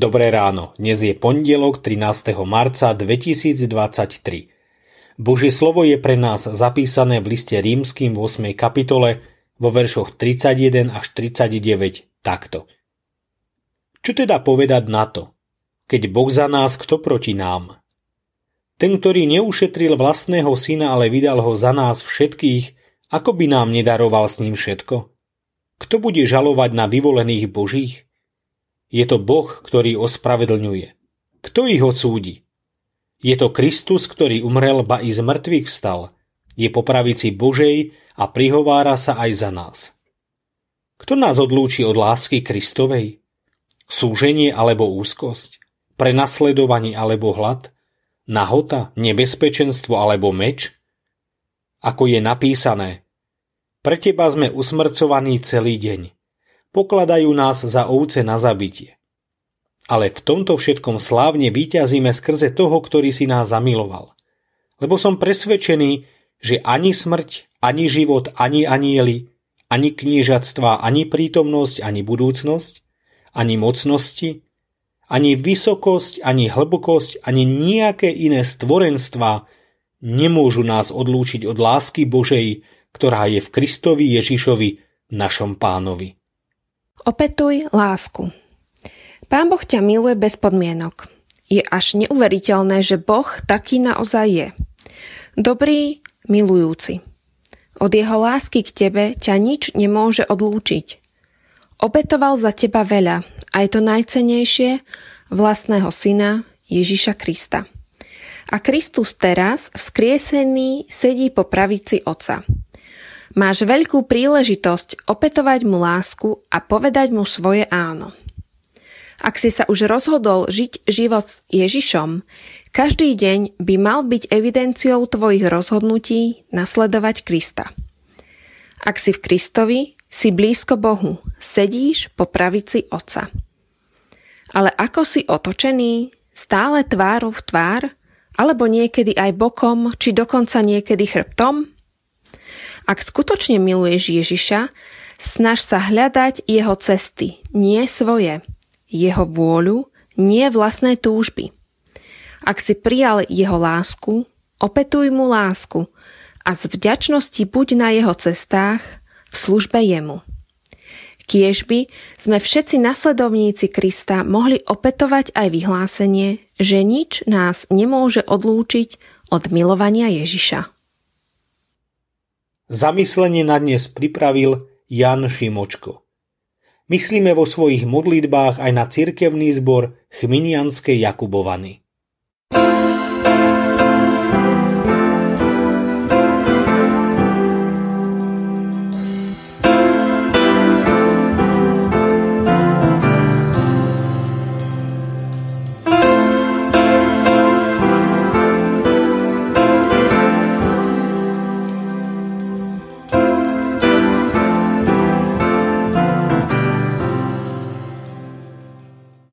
Dobré ráno, dnes je pondelok 13. marca 2023. Božie slovo je pre nás zapísané v liste rímským v 8. kapitole vo veršoch 31 až 39 takto. Čo teda povedať na to? Keď Boh za nás, kto proti nám? Ten, ktorý neušetril vlastného syna, ale vydal ho za nás všetkých, ako by nám nedaroval s ním všetko? Kto bude žalovať na vyvolených božích? Je to Boh, ktorý ospravedlňuje. Kto ich odsúdi? Je to Kristus, ktorý umrel, ba i z mŕtvych vstal. Je po pravici Božej a prihovára sa aj za nás. Kto nás odlúči od lásky Kristovej? Súženie alebo úzkosť? Prenasledovanie alebo hlad? Nahota, nebezpečenstvo alebo meč? Ako je napísané, pre teba sme usmrcovaní celý deň pokladajú nás za ovce na zabitie. Ale v tomto všetkom slávne vyťazíme skrze toho, ktorý si nás zamiloval. Lebo som presvedčený, že ani smrť, ani život, ani anieli, ani kniežatstva, ani prítomnosť, ani budúcnosť, ani mocnosti, ani vysokosť, ani hlbokosť, ani nejaké iné stvorenstva nemôžu nás odlúčiť od lásky Božej, ktorá je v Kristovi Ježišovi, našom pánovi. Opetuj lásku. Pán Boh ťa miluje bez podmienok. Je až neuveriteľné, že Boh taký naozaj je. Dobrý, milujúci. Od jeho lásky k tebe ťa nič nemôže odlúčiť. Obetoval za teba veľa, aj to najcenejšie, vlastného syna Ježiša Krista. A Kristus teraz, vzkriesený, sedí po pravici Otca. Máš veľkú príležitosť opetovať mu lásku a povedať mu svoje áno. Ak si sa už rozhodol žiť život s Ježišom, každý deň by mal byť evidenciou tvojich rozhodnutí nasledovať Krista. Ak si v Kristovi, si blízko Bohu, sedíš po pravici Otca. Ale ako si otočený, stále tvárou v tvár, alebo niekedy aj bokom, či dokonca niekedy chrbtom? Ak skutočne miluješ Ježiša, snaž sa hľadať jeho cesty, nie svoje, jeho vôľu, nie vlastné túžby. Ak si prijal jeho lásku, opetuj mu lásku a z vďačnosti buď na jeho cestách v službe jemu. Kiež by sme všetci nasledovníci Krista mohli opetovať aj vyhlásenie, že nič nás nemôže odlúčiť od milovania Ježiša. Zamyslenie na dnes pripravil Jan Šimočko. Myslíme vo svojich modlitbách aj na cirkevný zbor Chminianskej Jakubovany.